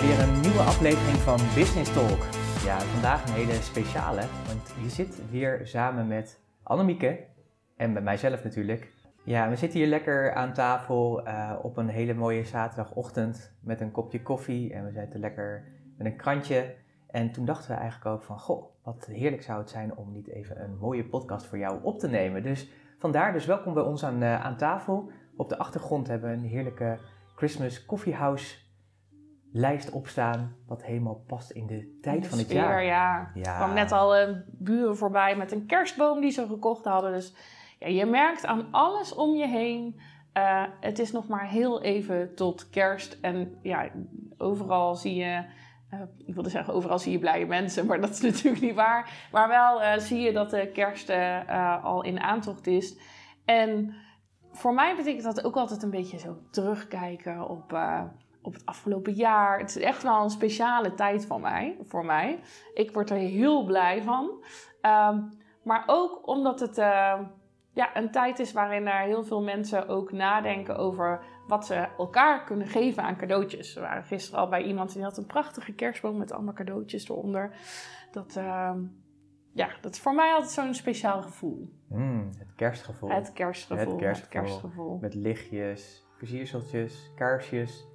weer een nieuwe aflevering van Business Talk. Ja, vandaag een hele speciale, want je zit weer samen met Annemieke en met mijzelf natuurlijk. Ja, we zitten hier lekker aan tafel uh, op een hele mooie zaterdagochtend met een kopje koffie en we zitten lekker met een krantje. En toen dachten we eigenlijk ook van, goh, wat heerlijk zou het zijn om niet even een mooie podcast voor jou op te nemen. Dus vandaar, dus welkom bij ons aan, uh, aan tafel. Op de achtergrond hebben we een heerlijke Christmas Coffee House lijst opstaan, wat helemaal past in de tijd de van het sfeer, jaar. Ja. Er kwam net al een buren voorbij met een kerstboom die ze gekocht hadden. Dus ja, je merkt aan alles om je heen. Uh, het is nog maar heel even tot kerst. En ja, overal zie je. Uh, ik wilde zeggen, overal zie je blije mensen, maar dat is natuurlijk niet waar. Maar wel uh, zie je dat de kerst al in aantocht is. En voor mij betekent dat ook altijd een beetje zo terugkijken op op het afgelopen jaar. Het is echt wel een speciale tijd van mij, voor mij. Ik word er heel blij van. Um, maar ook omdat het uh, ja, een tijd is waarin er heel veel mensen ook nadenken over wat ze elkaar kunnen geven aan cadeautjes. We waren gisteren al bij iemand die had een prachtige kerstboom met allemaal cadeautjes eronder. Dat, uh, ja, dat is voor mij altijd zo'n speciaal gevoel. Mm, het kerstgevoel. Het kerstgevoel. Het kerstgevoel. Het kerstgevoel. Met lichtjes, versierseltjes, kaarsjes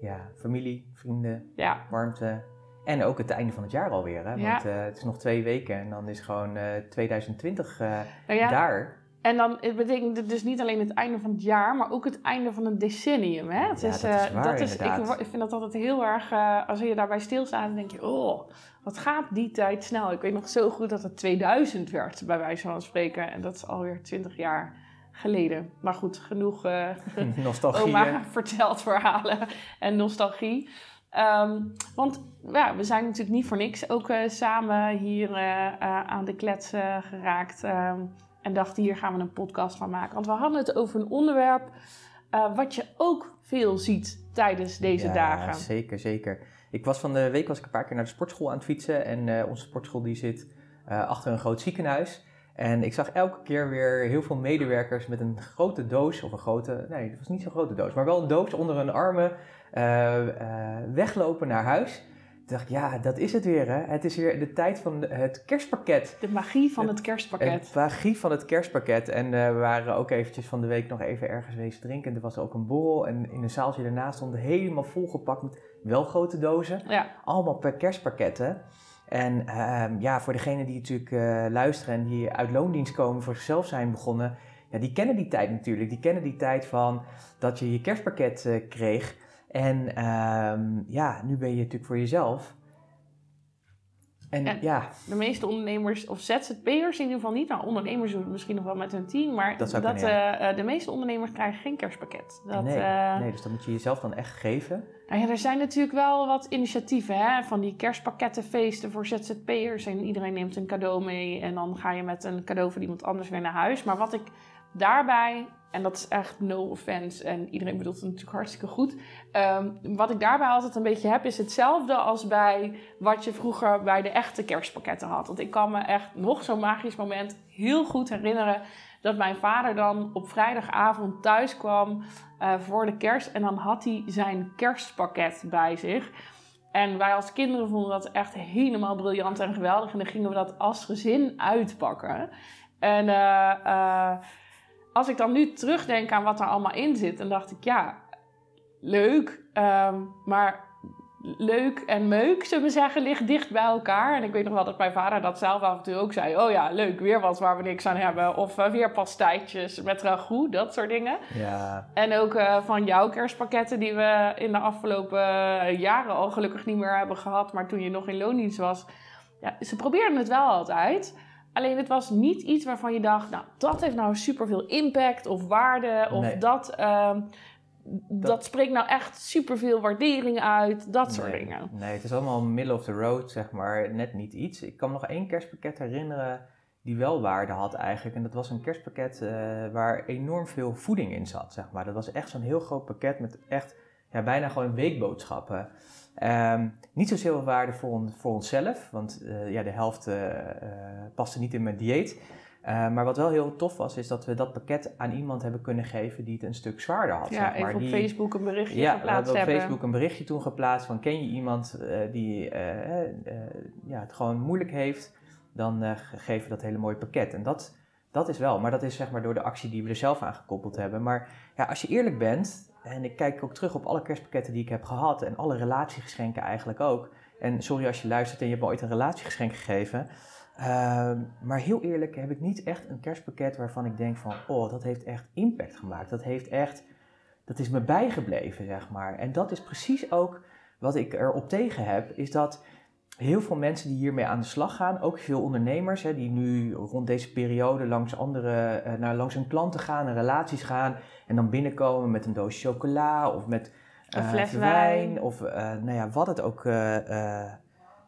ja, familie, vrienden, ja. warmte. En ook het einde van het jaar alweer. Hè? Ja. Want uh, het is nog twee weken en dan is gewoon uh, 2020 uh, nou ja, daar. En dan het betekent het dus niet alleen het einde van het jaar, maar ook het einde van een decennium. Hè? Het ja, is, dat is waar, dat is, ik, ik, vind dat altijd heel erg, als je daarbij stilstaat, dan denk je, oh, wat gaat die tijd snel. Ik weet nog zo goed dat het 2000 werd, bij wijze van spreken. En dat is alweer 20 jaar geleden. Maar goed, genoeg uh, nostalgie. oma vertelt verhalen en nostalgie. Um, want ja, we zijn natuurlijk niet voor niks ook uh, samen hier uh, aan de klets geraakt. Um, en dachten, hier gaan we een podcast van maken. Want we hadden het over een onderwerp wat je ook veel ziet tijdens deze ja, dagen. Zeker, zeker. Ik was van de week was ik een paar keer naar de sportschool aan het fietsen. En onze sportschool die zit achter een groot ziekenhuis. En ik zag elke keer weer heel veel medewerkers met een grote doos, of een grote, nee, het was niet zo'n grote doos, maar wel een doos onder hun armen uh, uh, weglopen naar huis. Toen dacht ik, ja, dat is het weer, hè. Het is weer de tijd van het kerstpakket. De magie van het kerstpakket. De magie van het kerstpakket. En uh, we waren ook eventjes van de week nog even ergens wezen drinken. Er was ook een borrel en in een zaaltje daarnaast stond helemaal volgepakt met wel grote dozen. Ja. Allemaal per kerstpakketten. En uh, ja, voor degenen die natuurlijk uh, luisteren en die uit loondienst komen, voor zichzelf zijn begonnen, ja, die kennen die tijd natuurlijk. Die kennen die tijd van dat je je kerstpakket uh, kreeg. En uh, ja, nu ben je natuurlijk voor jezelf. En, en ja. De meeste ondernemers, of ZZP'ers in ieder geval niet, nou ondernemers doen het misschien nog wel met hun team, maar dat, dat kunnen, ja. de meeste ondernemers krijgen geen kerstpakket. Dat, nee, nee, dus dat moet je jezelf dan echt geven. Nou ja, er zijn natuurlijk wel wat initiatieven hè, van die kerstpakkettenfeesten voor ZZP'ers. En iedereen neemt een cadeau mee en dan ga je met een cadeau van iemand anders weer naar huis. Maar wat ik daarbij, en dat is echt no offense en iedereen bedoelt het natuurlijk hartstikke goed. Um, wat ik daarbij altijd een beetje heb is hetzelfde als bij wat je vroeger bij de echte kerstpakketten had. Want ik kan me echt nog zo'n magisch moment heel goed herinneren dat mijn vader dan op vrijdagavond thuis kwam uh, voor de kerst. En dan had hij zijn kerstpakket bij zich. En wij als kinderen vonden dat echt helemaal briljant en geweldig. En dan gingen we dat als gezin uitpakken. En uh, uh, als ik dan nu terugdenk aan wat er allemaal in zit, dan dacht ik, ja, leuk. Um, maar leuk en meuk, zullen we zeggen, ligt dicht bij elkaar. En ik weet nog wel dat mijn vader dat zelf af en toe ook zei. Oh ja, leuk, weer wat waar we niks aan hebben. Of uh, weer pastijtjes met ragout, dat soort dingen. Ja. En ook uh, van jouw kerstpakketten die we in de afgelopen jaren al gelukkig niet meer hebben gehad. Maar toen je nog in loondienst was. Ja, ze probeerden het wel altijd. Alleen het was niet iets waarvan je dacht, nou, dat heeft nou superveel impact of waarde. Of Nee. dat, ehm, dat, Dat- spreekt nou echt superveel waardering uit. Dat soort dingen. Nee, het is allemaal middle of the road, zeg maar. Net niet iets. Ik kan me nog één kerstpakket herinneren die wel waarde had eigenlijk. En dat was een kerstpakket eh, waar enorm veel voeding in zat, zeg maar. Dat was echt zo'n heel groot pakket met echt ja, bijna gewoon weekboodschappen. Ehm, niet zozeer waarde voor, on- voor onszelf, want eh, ja, de helft eh, eh, paste niet in mijn dieet. Uh, maar wat wel heel tof was, is dat we dat pakket aan iemand hebben kunnen geven die het een stuk zwaarder had. Ja, zeg maar. even op die, Facebook een berichtje ja, geplaatst we hebben. op hebben. Facebook een berichtje toen geplaatst van ken je iemand die ja, het gewoon moeilijk heeft, dan geven we dat hele mooie pakket. En dat, dat is wel, maar dat is zeg maar door de actie die we er zelf aan gekoppeld hebben. Maar ja, als je eerlijk bent, en ik kijk ook terug op alle kerstpakketten die ik heb gehad en alle relatiegeschenken eigenlijk ook. En sorry als je luistert en je hebt me ooit een relatiegeschenk gegeven. Uh, maar heel eerlijk heb ik niet echt een kerstpakket waarvan ik denk van, oh, dat heeft echt impact gemaakt. Dat heeft echt, dat is me bijgebleven, zeg maar. En dat is precies ook wat ik erop tegen heb, is dat heel veel mensen die hiermee aan de slag gaan, ook veel ondernemers hè, die nu rond deze periode langs andere, uh, naar langs hun klanten gaan en relaties gaan en dan binnenkomen met een doosje chocola of met een uh, fles wijn, wijn. of uh, nou ja, wat het ook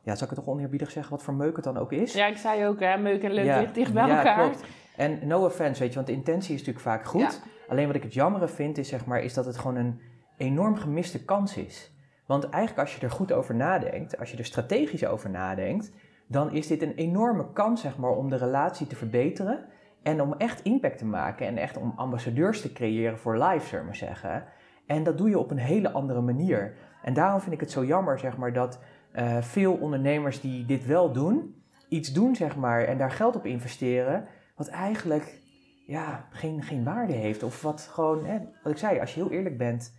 ja, zal ik het toch oneerbiedig zeggen, wat voor meuk het dan ook is? Ja, ik zei ook, hè, meuk en leuk Ja, dicht bij ja, elkaar. klopt. En no offense, weet je, want de intentie is natuurlijk vaak goed. Ja. Alleen wat ik het jammere vind, is, zeg maar, is dat het gewoon een enorm gemiste kans is. Want eigenlijk als je er goed over nadenkt, als je er strategisch over nadenkt, dan is dit een enorme kans, zeg maar, om de relatie te verbeteren. En om echt impact te maken en echt om ambassadeurs te creëren voor live, zullen we zeggen. En dat doe je op een hele andere manier. En daarom vind ik het zo jammer, zeg maar, dat uh, veel ondernemers die dit wel doen, iets doen, zeg maar, en daar geld op investeren, wat eigenlijk ja, geen, geen waarde heeft. Of wat gewoon, hè, wat ik zei, als je heel eerlijk bent,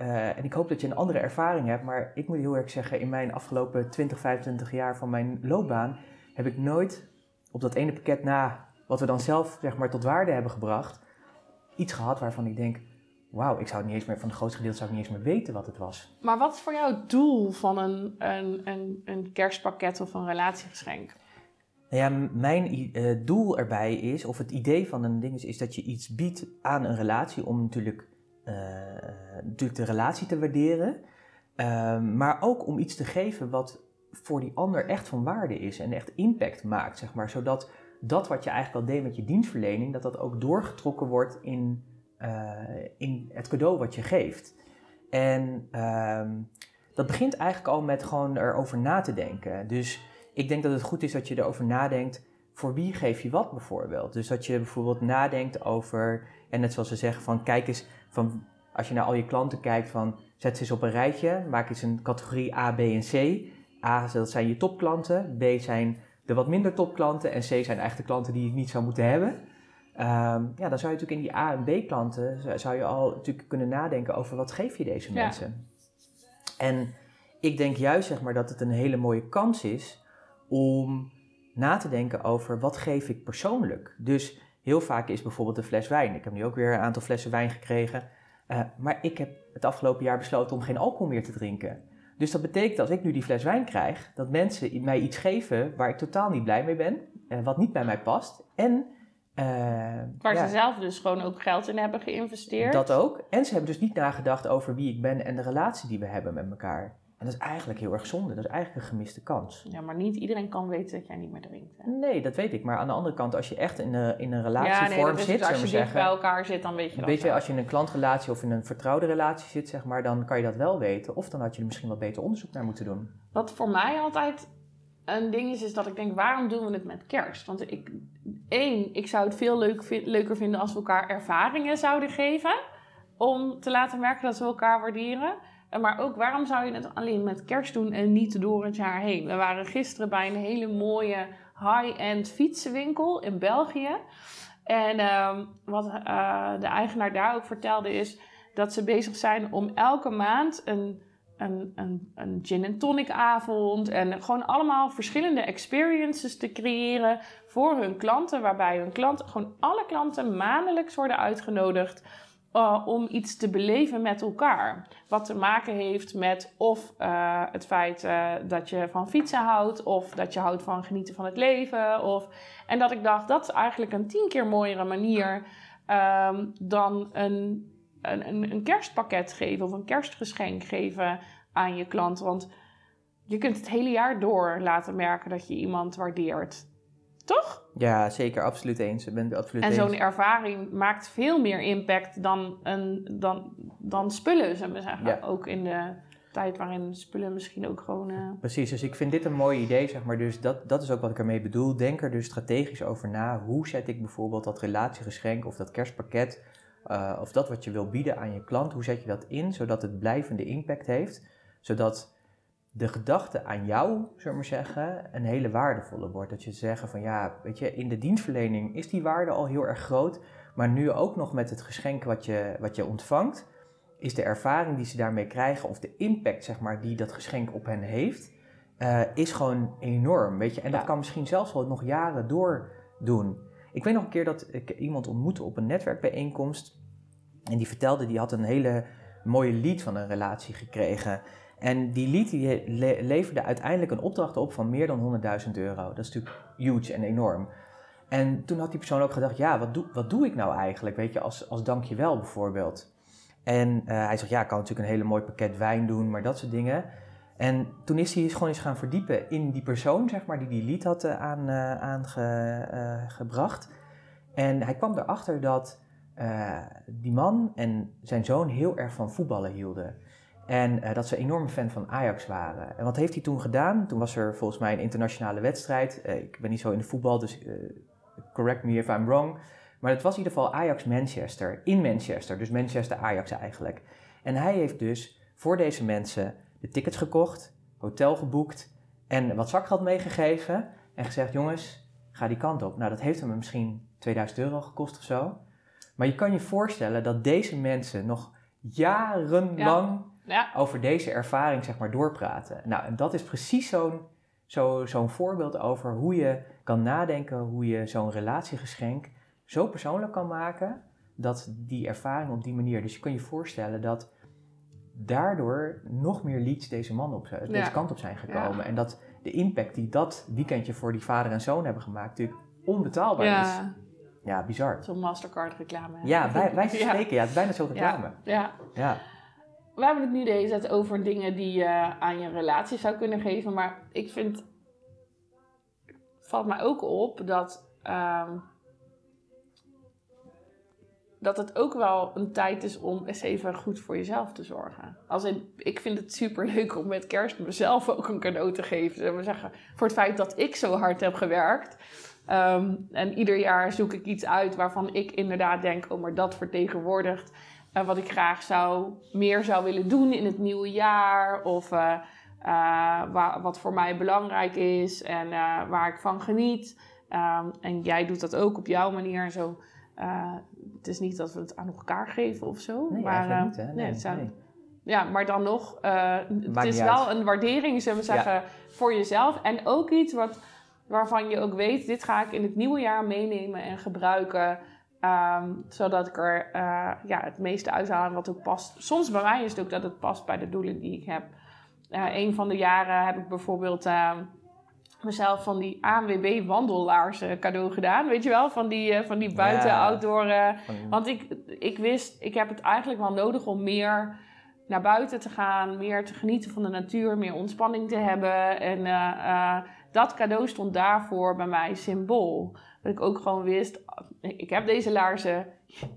uh, en ik hoop dat je een andere ervaring hebt, maar ik moet heel erg zeggen, in mijn afgelopen 20, 25 jaar van mijn loopbaan, heb ik nooit op dat ene pakket na, wat we dan zelf, zeg maar, tot waarde hebben gebracht, iets gehad waarvan ik denk, wauw, ik zou het niet eens meer, van het grootste gedeelte zou ik niet eens meer weten wat het was. Maar wat is voor jou het doel van een, een, een, een kerstpakket of een relatiegeschenk? Nou ja, mijn uh, doel erbij is, of het idee van een ding is, is dat je iets biedt aan een relatie om natuurlijk, natuurlijk de relatie te waarderen. Uh, maar ook om iets te geven wat voor die ander echt van waarde is en echt impact maakt, zeg maar. Zodat dat wat je eigenlijk al deed met je dienstverlening, dat dat ook doorgetrokken wordt in uh, in het cadeau wat je geeft. En uh, dat begint eigenlijk al met gewoon erover na te denken. Dus ik denk dat het goed is dat je erover nadenkt. Voor wie geef je wat bijvoorbeeld? Dus dat je bijvoorbeeld nadenkt over, en net zoals ze zeggen, van kijk eens, van, als je naar al je klanten kijkt, van zet ze eens op een rijtje, maak eens een categorie A, B en C. A, dat zijn je topklanten, B zijn de wat minder topklanten en C zijn eigenlijk de klanten die je niet zou moeten hebben. Um, ja, dan zou je natuurlijk in die A- en B-klanten, zou je al natuurlijk kunnen nadenken over wat geef je deze Ja. mensen. En ik denk juist zeg maar dat het een hele mooie kans is om na te denken over wat geef ik persoonlijk. Dus heel vaak is bijvoorbeeld een fles wijn. Ik heb nu ook weer een aantal flessen wijn gekregen. Uh, maar ik heb het afgelopen jaar besloten om geen alcohol meer te drinken. Dus dat betekent als ik nu die fles wijn krijg, dat mensen mij iets geven waar ik totaal niet blij mee ben, uh, wat niet bij mij past. En uh, Waar ja, ze zelf dus gewoon ook geld in hebben geïnvesteerd. dat ook. En ze hebben dus niet nagedacht over wie ik ben en de relatie die we hebben met elkaar. En dat is eigenlijk heel erg zonde. Dat is eigenlijk een gemiste kans. Ja, maar niet iedereen kan weten dat jij niet meer drinkt. Hè? Nee, dat weet ik. Maar aan de andere kant, als je echt in een, in een Ja, relatievorm nee, dat is zit, dus als je dicht bij elkaar zit, dan weet je dat Weet je, wel. als je in een klantrelatie of in een vertrouwde relatie zit, zeg maar, dan kan je dat wel weten. Of dan had je er misschien wat beter onderzoek naar moeten doen. Wat voor mij altijd een ding is, is dat ik denk, waarom doen we het met kerst? Want ik, één, ik zou het veel leuk, leuker vinden als we elkaar ervaringen zouden geven. Om te laten merken dat we elkaar waarderen. Maar ook, waarom zou je het alleen met kerst doen en niet door het jaar heen? We waren gisteren bij een hele mooie high-end fietsenwinkel in België. En ehm, wat eh, de eigenaar daar ook vertelde is dat ze bezig zijn om elke maand een, een, een, een gin en tonic avond en gewoon allemaal verschillende experiences te creëren voor hun klanten, waarbij hun klanten, gewoon alle klanten maandelijks worden uitgenodigd uh, om iets te beleven met elkaar. Wat te maken heeft met of uh, het feit uh, dat je van fietsen houdt, of dat je houdt van genieten van het leven. Of... En dat ik dacht, dat is eigenlijk een tien keer mooiere manier um, dan een, een, een kerstpakket geven of een kerstgeschenk geven aan je klant. Want je kunt het hele jaar door laten merken dat je iemand waardeert. Toch? Ja, zeker. Absoluut eens. Ik ben het absoluut En zo'n ervaring maakt veel meer impact dan, een, dan, dan spullen, zullen we zeggen. Ja. Ook in de... tijd waarin spullen misschien ook gewoon... eh, Precies, dus ik vind dit een mooi idee, zeg maar. Dus dat, dat is ook wat ik ermee bedoel. Denk er dus strategisch over na. Hoe zet ik bijvoorbeeld dat relatiegeschenk of dat kerstpakket... eh, of dat wat je wil bieden aan je klant, hoe zet je dat in... zodat het blijvende impact heeft. Zodat de gedachte aan jou, zullen we maar zeggen, een hele waardevolle wordt. Dat je zegt van ja, weet je, in de dienstverlening is die waarde al heel erg groot... maar nu ook nog met het geschenk wat je, wat je ontvangt is de ervaring die ze daarmee krijgen of de impact zeg maar, die dat geschenk op hen heeft, eh, is gewoon enorm. Weet je? En dat kan misschien zelfs wel nog jaren door doen. Ik weet nog een keer dat ik iemand ontmoette op een netwerkbijeenkomst. En die vertelde, die had een hele mooie lead van een relatie gekregen. En die lead leverde uiteindelijk een opdracht op van meer dan 100.000 euro. Dat is natuurlijk huge en enorm. En toen had die persoon ook gedacht, ja, wat doe, wat doe ik nou eigenlijk? Weet je, als, als dankjewel bijvoorbeeld. En eh, hij zegt, ja, ik kan natuurlijk een hele mooi pakket wijn doen, maar dat soort dingen. En toen is hij gewoon eens gaan verdiepen in die persoon, zeg maar, die die lied had eh, aan, eh, aangebracht. en hij kwam erachter dat die man en zijn zoon heel erg van voetballen hielden. En eh, dat ze enorm fan van Ajax waren. En wat heeft hij toen gedaan? Toen was er volgens mij een internationale wedstrijd. Eh, ik ben niet zo in de voetbal, dus eh, correct me if I'm wrong. Maar het was in ieder geval Ajax-Manchester, in Manchester, dus Manchester-Ajax eigenlijk. En hij heeft dus voor deze mensen de tickets gekocht, hotel geboekt en wat zakgeld meegegeven. En gezegd, jongens, ga die kant op. Nou, dat heeft hem misschien 2000 euro gekost of zo. Maar je kan je voorstellen dat deze mensen nog jarenlang ja, over deze ervaring zeg maar doorpraten. Nou, en dat is precies zo'n zo, zo'n voorbeeld over hoe je kan nadenken, hoe je zo'n relatiegeschenk zo persoonlijk kan maken, dat die ervaring op die manier, dus je kan je voorstellen dat daardoor nog meer leads deze man op, deze Ja. kant op zijn gekomen. Ja. En dat de impact die dat weekendje voor die vader en zoon hebben gemaakt, natuurlijk onbetaalbaar is. ja Ja, bizar. zo'n Mastercard reclame. Ja, wij, wij Ja. spreken, ja, het is bijna zo reclame. Ja. We hebben het nu deze tijd over dingen die je aan je relatie zou kunnen geven. Maar ik vind... valt mij ook op dat... ehm, dat het ook wel een tijd is om eens even goed voor jezelf te zorgen. Als in, ik vind het super leuk om met kerst mezelf ook een cadeau te geven. Zullen we zeggen, voor het feit dat ik zo hard heb gewerkt. Ehm, en ieder jaar zoek ik iets uit waarvan ik inderdaad denk, oh, maar dat vertegenwoordigt eh, wat ik graag zou, meer zou willen doen in het nieuwe jaar. Of eh, eh, wa- wat voor mij belangrijk is en waar ik van geniet. Ehm, en jij doet dat ook op jouw manier. Zo, het is niet dat we het aan elkaar geven of zo. Nee, maar, niet, nee, het nee. ja, maar dan nog, het is wel uit. een waardering, zullen we zeggen, voor jezelf. En ook iets wat, waarvan je ook weet, dit ga ik in het nieuwe jaar meenemen en gebruiken. Ehm, zodat ik er eh, ja, het meeste uithaal wat ook past. Soms bij mij is het ook dat het past bij de doelen die ik heb. Eh, een van de jaren heb ik bijvoorbeeld ehm, mezelf van die ANWB wandellaarzen cadeau gedaan. Weet je wel, van die, eh, van die buiten Ja. outdoor... Van- want ik, ik wist, ik heb het eigenlijk wel nodig om meer naar buiten te gaan, meer te genieten van de natuur, meer ontspanning te hebben. En dat cadeau stond daarvoor bij mij symbool. Dat ik ook gewoon wist, ik heb deze laarzen,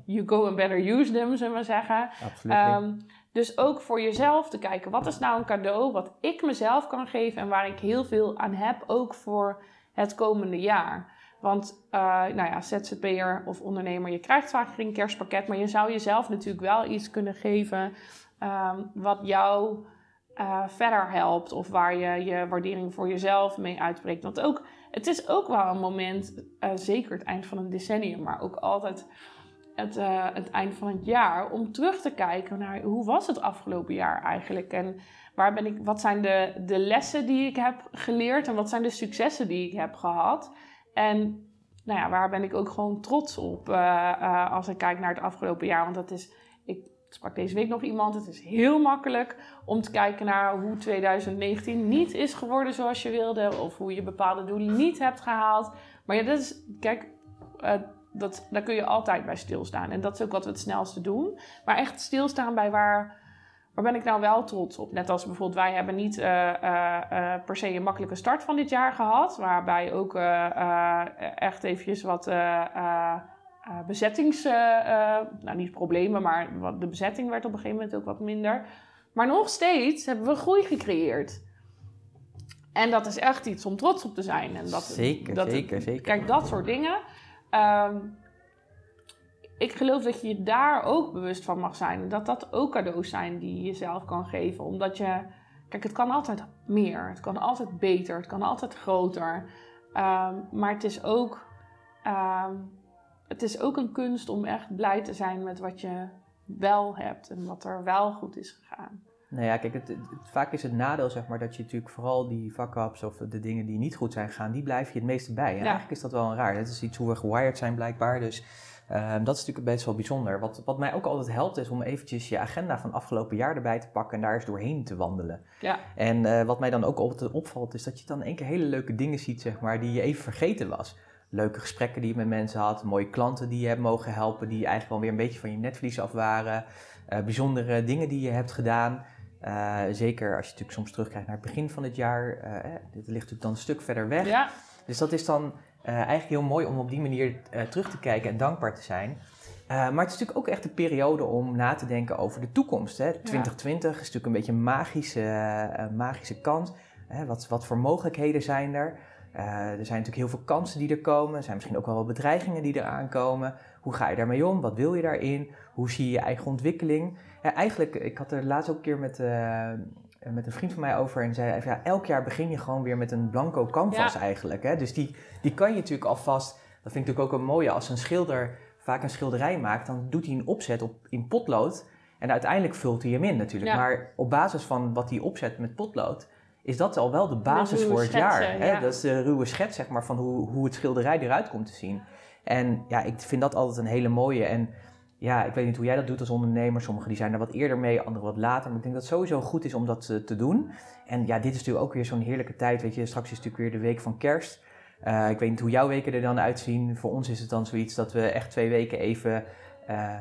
you go and better use them, zullen we zeggen. Absoluut. Ehm, dus ook voor jezelf te kijken, wat is nou een cadeau wat ik mezelf kan geven en waar ik heel veel aan heb, ook voor het komende jaar. Want, eh, nou ja, ZZP'er of ondernemer, je krijgt vaak geen kerstpakket, maar je zou jezelf natuurlijk wel iets kunnen geven ehm, wat jou eh, verder helpt of waar je je waardering voor jezelf mee uitspreekt. Want ook, het is ook wel een moment, eh, zeker het eind van een decennium, maar ook altijd het, eh, het eind van het jaar, om terug te kijken naar hoe was het afgelopen jaar eigenlijk en waar ben ik, wat zijn de, de lessen die ik heb geleerd en wat zijn de successen die ik heb gehad. En nou ja, waar ben ik ook gewoon trots op eh, als ik kijk naar het afgelopen jaar. Want dat is, sprak deze week nog iemand, het is heel makkelijk om te kijken naar hoe 2019 niet is geworden zoals je wilde. Of hoe je bepaalde doelen niet hebt gehaald. Maar ja, dat is, kijk, eh, dat, daar kun je altijd bij stilstaan. En dat is ook wat we het snelste doen. Maar echt stilstaan bij waar, waar ben ik nou wel trots op. Net als bijvoorbeeld wij hebben niet eh, eh, per se een makkelijke start van dit jaar gehad. Waarbij ook echt eventjes wat eh, bezettings... eh, eh, nou, niet problemen, maar wat, de bezetting werd op een gegeven moment ook wat minder. Maar nog steeds hebben we groei gecreëerd. En dat is echt iets om trots op te zijn. En dat, zeker, dat, zeker, zeker. Kijk, dat soort dingen. Ehm, ik geloof dat je je daar ook bewust van mag zijn. En dat dat ook cadeaus zijn die je jezelf kan geven. Omdat je... Kijk, het kan altijd meer. Het kan altijd beter. Het kan altijd groter. Ehm, maar het is ook... ehm, het is ook een kunst om echt blij te zijn met wat je wel hebt. En wat er wel goed is gegaan. Nou ja, kijk, het, het- vaak is het nadeel, zeg maar, dat je natuurlijk vooral die fuck-ups of de dingen die niet goed zijn gegaan, die blijf je het meeste bij. En Ja. eigenlijk is dat wel een raar. Dat is iets hoe we gewired zijn blijkbaar. Dus ehm, dat is natuurlijk best wel bijzonder. Wat, wat mij ook altijd helpt, is om eventjes je agenda van afgelopen jaar erbij te pakken en daar eens doorheen te wandelen. Ja, En eh, wat mij dan ook altijd opvalt, is dat je dan één keer hele leuke dingen ziet, zeg maar, die je even vergeten was. Leuke gesprekken die je met mensen had, mooie klanten die je hebt mogen helpen, die eigenlijk wel weer een beetje van je netvlies af waren. Eh, bijzondere dingen die je hebt gedaan. Eh, zeker als je natuurlijk soms terugkijkt naar het begin van het jaar. eh, dit ligt natuurlijk dan een stuk verder weg. ja, Dus dat is dan eigenlijk heel mooi om op die manier terug te kijken en dankbaar te zijn. Maar het is natuurlijk ook echt een periode om na te denken over de toekomst. Hè. 2020 is natuurlijk een beetje een magische, magische kans. Hè. Wat, wat voor mogelijkheden zijn er? Eh, er zijn natuurlijk heel veel kansen die er komen. Er zijn misschien ook wel wat bedreigingen die eraan komen. Hoe ga je daarmee om? Wat wil je daarin? Hoe zie je je eigen ontwikkeling? Ja, eigenlijk, ik had er laatst ook een keer met, eh, met een vriend van mij over en zei, ja, elk jaar begin je gewoon weer met een blanco canvas Ja. eigenlijk. Hè? Dus die, die kan je natuurlijk alvast, dat vind ik natuurlijk ook een mooie, als een schilder vaak een schilderij maakt, dan doet hij een opzet op, in potlood en uiteindelijk vult hij hem in natuurlijk. Ja. Maar op basis van wat hij opzet met potlood, is dat al wel de basis voor het jaar. Hè? ja. Dat is de ruwe schets zeg maar, van hoe, hoe het schilderij eruit komt te zien. En ja, ik vind dat altijd een hele mooie. En ja, ik weet niet hoe jij dat doet als ondernemer. Sommigen die zijn er wat eerder mee, anderen wat later. Maar ik denk dat het sowieso goed is om dat eh, te doen. En ja, dit is natuurlijk ook weer zo'n heerlijke tijd. Weet je, straks is natuurlijk weer de week van kerst. Eh, ik weet niet hoe jouw weken er dan uitzien. Voor ons is het dan zoiets dat we echt twee weken even eh,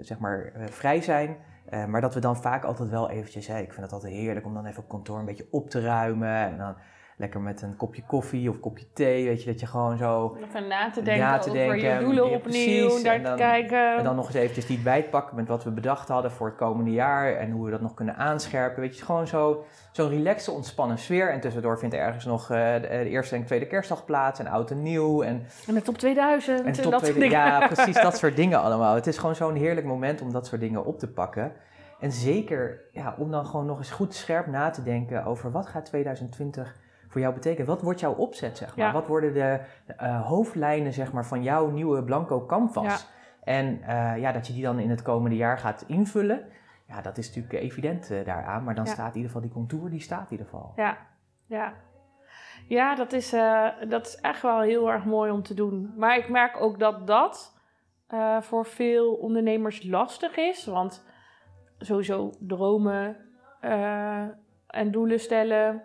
zeg maar, vrij zijn. Eh, maar dat we dan vaak altijd wel eventjes, hè, ik vind het altijd heerlijk om dan even op kantoor een beetje op te ruimen. En dan lekker met een kopje koffie of kopje thee, weet je, dat je gewoon zo... even na te denken Na te over je doelen opnieuw, precies. daar En te dan- kijken. En dan nog eens eventjes die bijpakken met wat we bedacht hadden voor het komende jaar. En hoe we dat nog kunnen aanscherpen. Weet je, gewoon zo, zo'n relaxe, ontspannen sfeer. En tussendoor vindt ergens nog eh, de, de eerste en tweede kerstdag plaats. En oud en nieuw. En, En de top 2000 en, en top dat soort tweede- dingen. Ja, precies, dat soort dingen allemaal. Het is gewoon zo'n heerlijk moment om dat soort dingen op te pakken. En zeker ja, om dan gewoon nog eens goed scherp na te denken over wat gaat 2020 voor jou betekenen. Wat wordt jouw opzet, zeg maar? Ja. Wat worden de eh, hoofdlijnen, zeg maar, van jouw nieuwe blanco canvas? Ja. En eh, ja, dat je die dan in het komende jaar gaat invullen. Ja, dat is natuurlijk evident eh, daaraan. Maar dan Ja. staat in ieder geval die contour, die staat in ieder geval. Ja, ja. Ja, dat is, dat is echt wel heel erg mooi om te doen. Maar ik merk ook dat dat voor veel ondernemers lastig is. Want sowieso dromen en doelen stellen.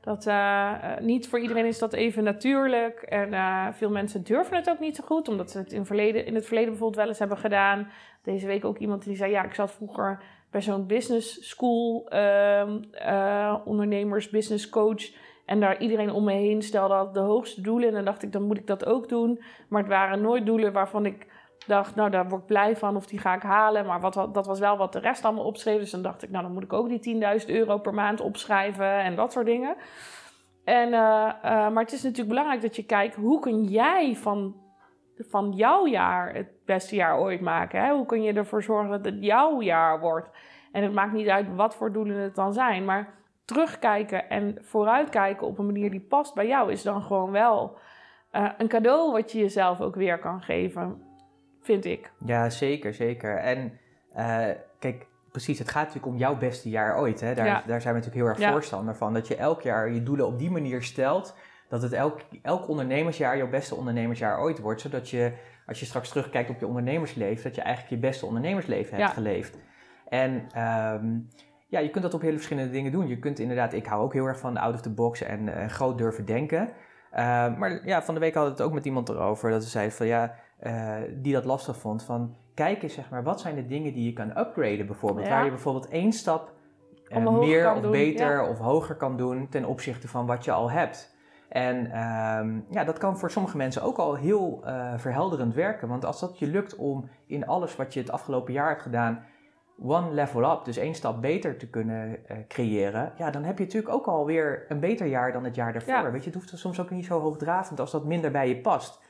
Dat, eh, niet voor iedereen is dat even natuurlijk. En eh, veel mensen durven het ook niet zo goed. Omdat ze het in, verleden, in het verleden bijvoorbeeld wel eens hebben gedaan. Deze week ook iemand die zei... Ja, ik zat vroeger bij zo'n business school... ehm, eh, ondernemers, business coach... En daar iedereen om me heen stelde de hoogste doelen. En dan dacht ik, dan moet ik dat ook doen. Maar het waren nooit doelen waarvan ik dacht, nou daar word ik blij van of die ga ik halen. Maar wat, dat was wel wat de rest allemaal opschreef. Dus dan dacht ik, nou dan moet ik ook die 10.000 euro per maand opschrijven en dat soort dingen. En, eh, eh, maar het is natuurlijk belangrijk dat je kijkt, hoe kun jij van, van jouw jaar het beste jaar ooit maken? Hè? Hoe kun je ervoor zorgen dat het jouw jaar wordt? En het maakt niet uit wat voor doelen het dan zijn, maar terugkijken en vooruitkijken op een manier die past bij jou is dan gewoon wel eh, een cadeau wat je jezelf ook weer kan geven, vind ik. Ja, zeker, zeker. En eh, kijk, precies, het gaat natuurlijk om jouw beste jaar ooit. Hè? Daar, Ja. daar zijn we natuurlijk heel erg Ja. voorstander van. Dat je elk jaar je doelen op die manier stelt. Dat het elk, elk ondernemersjaar jouw beste ondernemersjaar ooit wordt. Zodat je, als je straks terugkijkt op je ondernemersleven, dat je eigenlijk je beste ondernemersleven hebt Ja. geleefd. En ehm, ja, je kunt dat op hele verschillende dingen doen. Je kunt inderdaad, ik hou ook heel erg van out of the box en eh, groot durven denken. Eh, maar ja, van de week hadden we het ook met iemand erover. Dat ze zei van ja, eh, die dat lastig vond. Van kijk eens, zeg maar, wat zijn de dingen die je kan upgraden bijvoorbeeld? Ja. Waar je bijvoorbeeld één stap eh, meer of doen, beter ja. of hoger kan doen ten opzichte van wat je al hebt. En ehm, ja, dat kan voor sommige mensen ook al heel eh, verhelderend werken. Want als dat je lukt om in alles wat je het afgelopen jaar hebt gedaan, one level up, dus één stap beter te kunnen creëren, ja, dan heb je natuurlijk ook alweer een beter jaar dan het jaar daarvoor. Ja. Weet je, het hoeft soms ook niet zo hoogdravend als dat minder bij je past.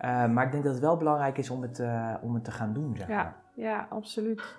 Eh, maar ik denk dat het wel belangrijk is om het, eh, om het te gaan doen, zeg maar. Ja, ja, absoluut.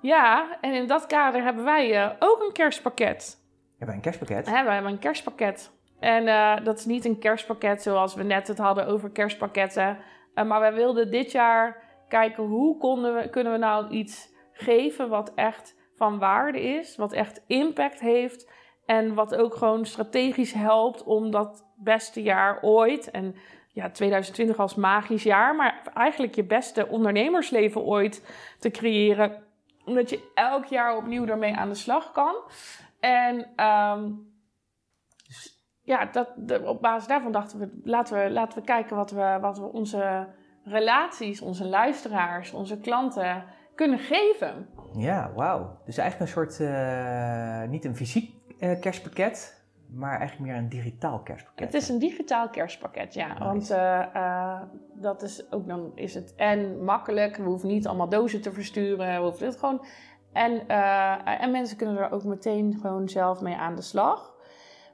Ja, en in dat kader hebben wij eh, ook een kerstpakket. Hebben wij een kerstpakket? Hè, we hebben een kerstpakket. En dat is niet een kerstpakket zoals we net het hadden over kerstpakketten. Maar wij wilden dit jaar kijken hoe konden we, kunnen we nou iets geven wat echt van waarde is. Wat echt impact heeft. En wat ook gewoon strategisch helpt om dat beste jaar ooit. En ja, 2020 als magisch jaar. Maar eigenlijk je beste ondernemersleven ooit te creëren. Omdat je elk jaar opnieuw daarmee aan de slag kan. En ehm, ja, dat, op basis daarvan dachten we laten, we, laten we kijken wat we, wat we onze relaties, onze luisteraars, onze klanten kunnen geven. Ja, wauw. Dus eigenlijk een soort, eh, niet een fysiek eh, kerstpakket, maar eigenlijk meer een digitaal kerstpakket. Het is een digitaal kerstpakket, ja. Nice. Want eh, eh, dat is ook dan is het en makkelijk. We hoeven niet allemaal dozen te versturen. We hoeven het gewoon. En, eh, en mensen kunnen er ook meteen gewoon zelf mee aan de slag.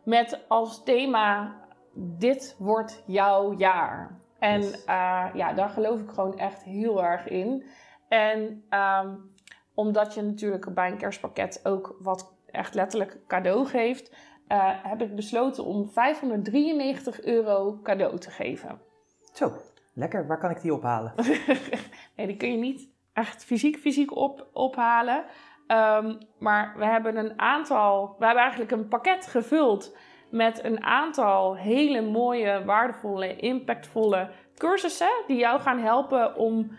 Met als thema: dit wordt jouw jaar. En Yes. eh, ja, daar geloof ik gewoon echt heel erg in. En ehm, omdat je natuurlijk bij een kerstpakket ook wat echt letterlijk cadeau geeft, eh, heb ik besloten om 593 euro cadeau te geven. Zo, lekker. Waar kan ik die ophalen? nee, die kun je niet echt fysiek, fysiek op, ophalen. Ehm, maar we hebben een aantal, we hebben eigenlijk een pakket gevuld met een aantal hele mooie, waardevolle, impactvolle cursussen die jou gaan helpen om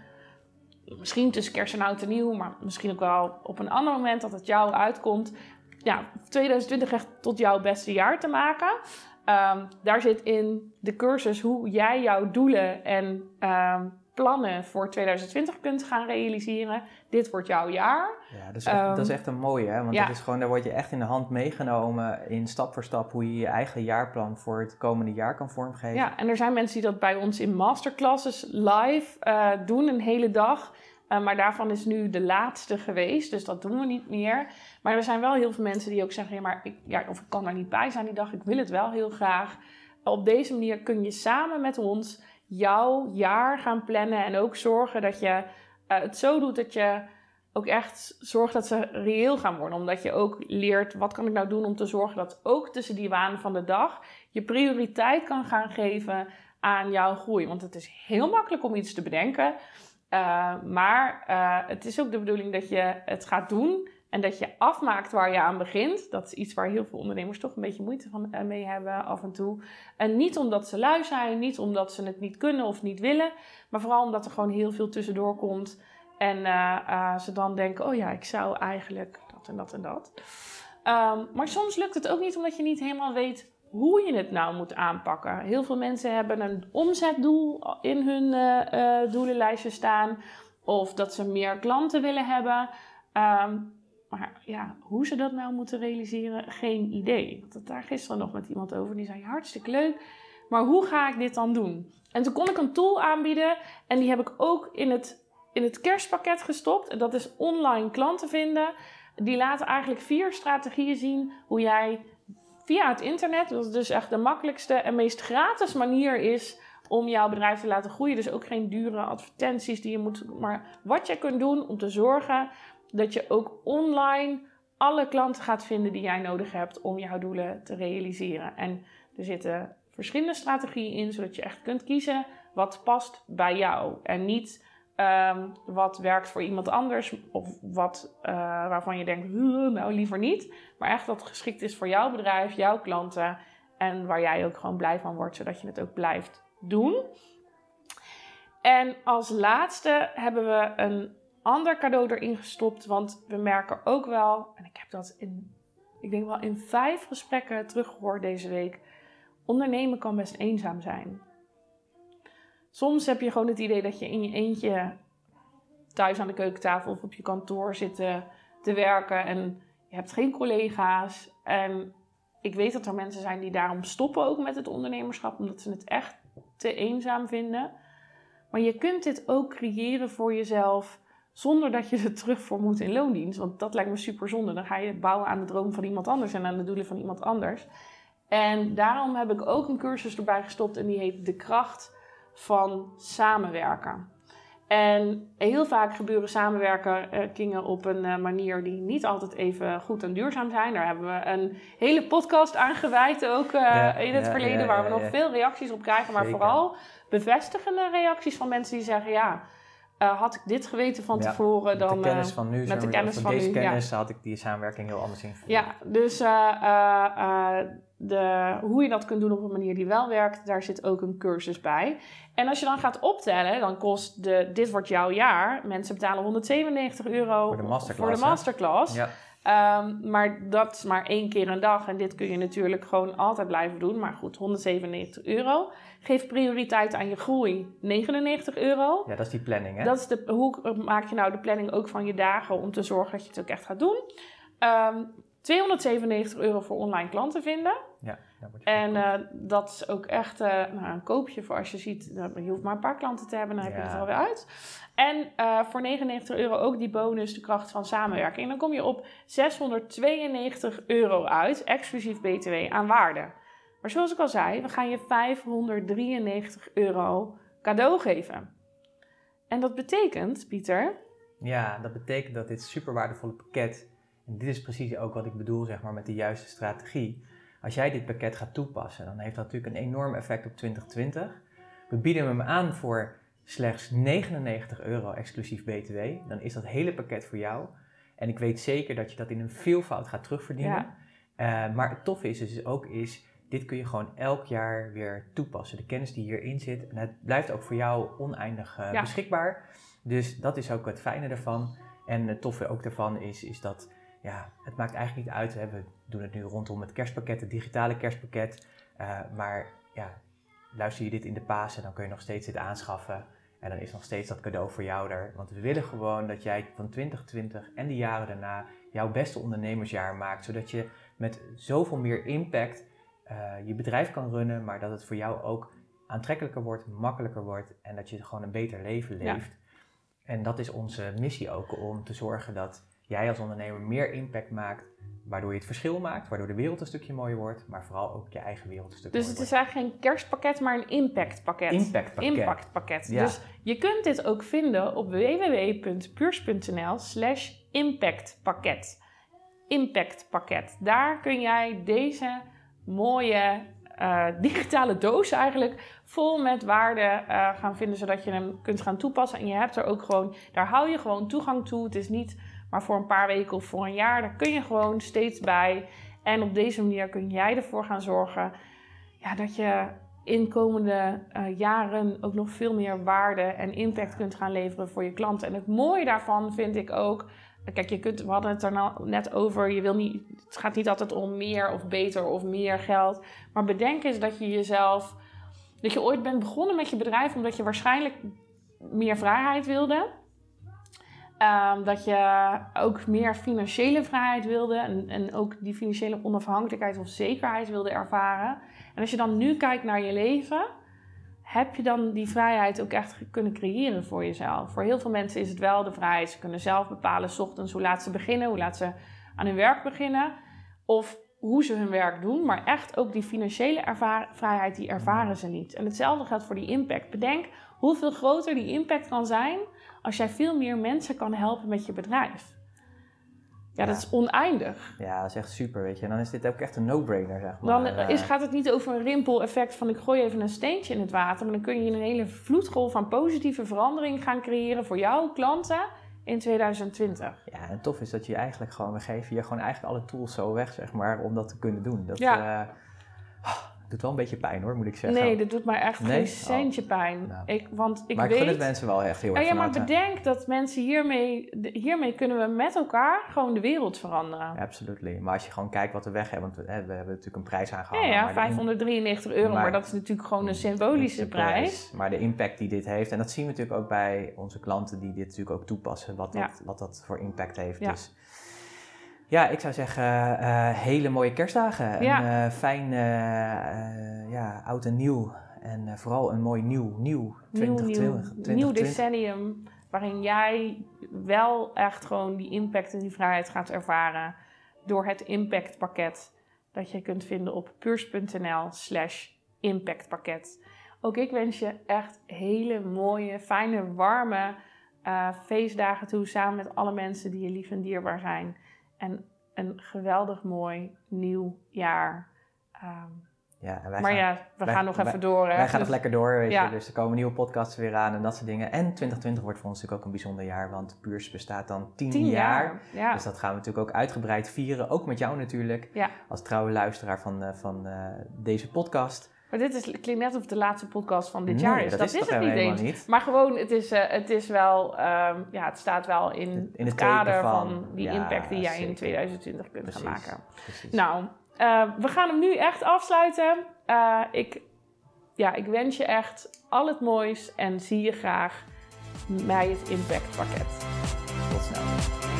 misschien tussen kerst en oud en nieuw, maar misschien ook wel op een ander moment dat het jou uitkomt, ja, 2020 echt tot jouw beste jaar te maken. Ehm, daar zit in de cursus hoe jij jouw doelen en ehm, plannen voor 2020 kunt gaan realiseren. Dit wordt jouw jaar. Ja, dat is echt, Ehm, dat is echt een mooie, hè? want ja. dat is gewoon, daar word je echt in de hand meegenomen in stap voor stap hoe je je eigen jaarplan voor het komende jaar kan vormgeven. Ja, en er zijn mensen die dat bij ons in masterclasses live eh, doen, een hele dag. Eh, maar daarvan is nu de laatste geweest, dus dat doen we niet meer. Maar er zijn wel heel veel mensen die ook zeggen: ja, maar ik, ja, of ik kan er niet bij zijn die dag, ik wil het wel heel graag. Op deze manier kun je samen met ons jouw jaar gaan plannen en ook zorgen dat je eh, het zo doet dat je ook echt zorgt dat ze reëel gaan worden. Omdat je ook leert, wat kan ik nou doen om te zorgen dat ook tussen die waan van de dag je prioriteit kan gaan geven aan jouw groei. Want het is heel makkelijk om iets te bedenken. Eh, maar eh, het is ook de bedoeling dat je het gaat doen en dat je afmaakt waar je aan begint. Dat is iets waar heel veel ondernemers toch een beetje moeite van, eh, mee hebben af en toe. En niet omdat ze lui zijn, niet omdat ze het niet kunnen of niet willen, maar vooral omdat er gewoon heel veel tussendoor komt. En ze dan denken: oh ja, ik zou eigenlijk dat en dat en dat. Ehm, maar soms lukt het ook niet omdat je niet helemaal weet hoe je het nou moet aanpakken. Heel veel mensen hebben een omzetdoel in hun eh, doelenlijstje staan. Of dat ze meer klanten willen hebben. Ehm, maar ja, hoe ze dat nou moeten realiseren, geen idee. Ik had daar gisteren nog met iemand over. Die zei, hartstikke leuk. Maar hoe ga ik dit dan doen? En toen kon ik een tool aanbieden. En die heb ik ook in het, in het kerstpakket gestopt. En dat is online klanten vinden. Die laten eigenlijk vier strategieën zien hoe jij via het internet, dat dus echt de makkelijkste en meest gratis manier is om jouw bedrijf te laten groeien. Dus ook geen dure advertenties die je moet, maar wat je kunt doen om te zorgen dat je ook online alle klanten gaat vinden die jij nodig hebt om jouw doelen te realiseren. En er zitten verschillende strategieën in, zodat je echt kunt kiezen wat past bij jou en niet ehm, wat werkt voor iemand anders of wat eh, waarvan je denkt, "Huh, nou liever niet. Maar echt wat geschikt is voor jouw bedrijf, jouw klanten. En waar jij ook gewoon blij van wordt, zodat je het ook blijft doen. En als laatste hebben we een ander cadeau erin gestopt. Want we merken ook wel, en ik heb dat in, ik denk wel in vijf gesprekken teruggehoord deze week. Ondernemen kan best eenzaam zijn. Soms heb je gewoon het idee dat je in je eentje thuis aan de keukentafel of op je kantoor zit te, werken. En je hebt geen collega's. En ik weet dat er mensen zijn die daarom stoppen ook met het ondernemerschap, omdat ze het echt te eenzaam vinden. Maar je kunt dit ook creëren voor jezelf Zonder dat je er terug voor moet in loondienst. Want dat lijkt me super zonde. Dan ga je bouwen aan de droom van iemand anders en aan de doelen van iemand anders. En daarom heb ik ook een cursus erbij gestopt en die heet De kracht van samenwerken. En heel vaak gebeuren samenwerkingen op een eh, manier die niet altijd even goed en duurzaam zijn. Daar hebben we een hele podcast aan gewijd ook uh, in het ja, verleden, ja, waar we nog veel reacties op krijgen. Maar Zeker. vooral bevestigende reacties van mensen die zeggen: Ja, eh, had ik dit geweten van Ja, tevoren, Met dan. de kennis eh, van nu, met de kennis van deze nu, ja. kennis had ik die samenwerking heel anders invullen. Ja, dus eh, de, hoe je dat kunt doen op een manier die wel werkt, daar zit ook een cursus bij. En als je dan gaat optellen, dan kost de Dit wordt jouw jaar. Mensen betalen 197 euro Voor de masterclass, voor de masterclass. Ja. Ehm, maar dat is maar één keer een dag. En dit kun je natuurlijk gewoon altijd blijven doen. Maar goed, 197 euro. Geef prioriteit aan je groei, 99 euro. ja, dat is die planning, hè? Dat is de, hoe maak je nou de planning ook van je dagen om te zorgen dat je het ook echt gaat doen. Ehm 297 euro voor online klanten vinden. Ja, En eh, dat is ook echt eh, nou, een koopje voor als je ziet, nou, je hoeft maar een paar klanten te hebben, dan heb je het er alweer uit. En eh, voor 99 euro ook die bonus, de kracht van samenwerking. En dan kom je op 692 euro uit, exclusief BTW aan waarde. Maar zoals ik al zei, we gaan je 593 euro cadeau geven. En dat betekent, Pieter, Ja, dat betekent dat dit super waardevolle pakket, en dit is precies ook wat ik bedoel zeg maar, met de juiste strategie. Als jij dit pakket gaat toepassen, dan heeft dat natuurlijk een enorm effect op 2020. We bieden hem aan voor slechts 99 euro exclusief BTW. Dan is dat hele pakket voor jou. En ik weet zeker dat je dat in een veelvoud gaat terugverdienen. Ja. Eh, maar het toffe is dus ook is, dit kun je gewoon elk jaar weer toepassen. De kennis die hierin zit. En het blijft ook voor jou oneindig eh, Ja. beschikbaar. Dus dat is ook het fijne ervan. En het toffe ook daarvan is, is dat ja, het maakt eigenlijk niet uit. Hè. We doen het nu rondom het kerstpakket, het digitale kerstpakket. Eh, maar ja, luister je dit in de Pasen, dan kun je nog steeds dit aanschaffen. En dan is nog steeds dat cadeau voor jou er. Want we willen gewoon dat jij van 2020 en de jaren daarna jouw beste ondernemersjaar maakt. Zodat je met zoveel meer impact eh, je bedrijf kan runnen. Maar dat het voor jou ook aantrekkelijker wordt, makkelijker wordt. En dat je gewoon een beter leven Ja. leeft. En dat is onze missie ook om te zorgen dat jij als ondernemer meer impact maakt. Waardoor je het verschil maakt, waardoor de wereld een stukje mooier wordt. Maar vooral ook je eigen wereld een stukje dus mooier het is eigenlijk geen kerstpakket, maar een impactpakket. Impactpakket. Impactpakket. Ja. Dus je kunt dit ook vinden op www.puurs.nl slash impactpakket. Impactpakket. Daar kun jij deze mooie eh, digitale doos eigenlijk vol met waarden eh, gaan vinden, zodat je hem kunt gaan toepassen. En je hebt er ook gewoon, daar hou je gewoon toegang toe. Het is niet maar voor een paar weken of voor een jaar. Daar kun je gewoon steeds bij. En op deze manier kun jij ervoor gaan zorgen ja, dat je in komende eh, jaren ook nog veel meer waarde en impact kunt gaan leveren voor je klanten. En het mooie daarvan vind ik ook. Kijk, je kunt, we hadden het er nou net over. Je wil niet, het gaat niet altijd om meer of beter of meer geld. Maar bedenk eens dat je jezelf. Dat je ooit bent begonnen met je bedrijf omdat je waarschijnlijk meer vrijheid wilde. Ehm, dat je ook meer financiële vrijheid wilde en, en ook die financiële onafhankelijkheid of zekerheid wilde ervaren. En als je dan nu kijkt naar je leven, heb je dan die vrijheid ook echt kunnen creëren voor jezelf? Voor heel veel mensen is het wel de vrijheid. Ze kunnen zelf bepalen, s ochtends, hoe laat ze beginnen, hoe laat ze aan hun werk beginnen. Of hoe ze hun werk doen, maar echt ook die financiële vrijheid, die ervaren ze niet. En hetzelfde geldt voor die impact. Bedenk hoeveel groter die impact kan zijn als jij veel meer mensen kan helpen met je bedrijf. Ja, dat is oneindig. Ja, dat is echt super, weet je. En dan is dit ook echt een no-brainer, zeg maar. Dan Eh, is, gaat het niet over een rimpel-effect van ik gooi even een steentje in het water. Maar dan kun je een hele vloedgolf van positieve verandering gaan creëren voor jouw klanten in 2020. Ja, en tof is dat je eigenlijk gewoon, we geven je gewoon eigenlijk alle tools zo weg, zeg maar, om dat te kunnen doen. Dat Ja. eh, doet wel een beetje pijn hoor, moet ik zeggen. Nee, dit doet mij echt Nee? geen centje pijn. Nou. Ik, want ik maar ik weet... gun het mensen wel echt heel Oh erg ja, maar bedenk dat mensen hiermee... Hiermee kunnen we met elkaar gewoon de wereld veranderen. Ja, absolutely. Maar als je gewoon kijkt wat we weg hebben, want we, hè, we hebben natuurlijk een prijs Ja, aangehangen. ja, maar in- 593 euro, maar, maar- dat is natuurlijk gewoon een symbolische prijs. Maar de impact die dit heeft, en dat zien we natuurlijk ook bij onze klanten die dit natuurlijk ook toepassen, wat, Ja. dat, wat dat voor impact heeft. Ja. Dus ja, ik zou zeggen, eh, hele mooie kerstdagen. Ja. Een eh, fijn eh, eh, ja, oud en nieuw. En eh, vooral een mooi nieuw, nieuw Nieuw, 2020. nieuw, nieuw 2020. decennium. waarin jij wel echt gewoon die impact en die vrijheid gaat ervaren door het impactpakket dat je kunt vinden op puurs.nl slash impactpakket. Ook ik wens je echt hele mooie, fijne, warme uh, feestdagen toe samen met alle mensen die je lief en dierbaar zijn. En een geweldig mooi nieuw jaar. Um, ja, en wij maar gaan, ja, we gaan nog even door. Hè? Wij gaan dus, nog lekker door, weet je. Dus er komen nieuwe podcasts weer aan en dat soort dingen. En 2020 wordt voor ons natuurlijk ook een bijzonder jaar, want Puurs bestaat dan 10, jaar. jaar. Ja. Dus dat gaan we natuurlijk ook uitgebreid vieren. Ook met jou natuurlijk, ja. als trouwe luisteraar van, uh, van uh, deze podcast. Maar dit is, klinkt net of de laatste podcast van dit jaar is. Dat, dat is, het niet eens. Niet. Maar gewoon, het is, uh, het is wel, um, ja, het staat wel in, in het kader van, van die ja, impact die jij zeker. in 2020 kunt Precies. gaan maken. Precies. Nou, uh, we gaan hem nu echt afsluiten. Uh, ik, ja, ik wens je echt al het moois en zie je graag bij het Impact pakket. Tot snel.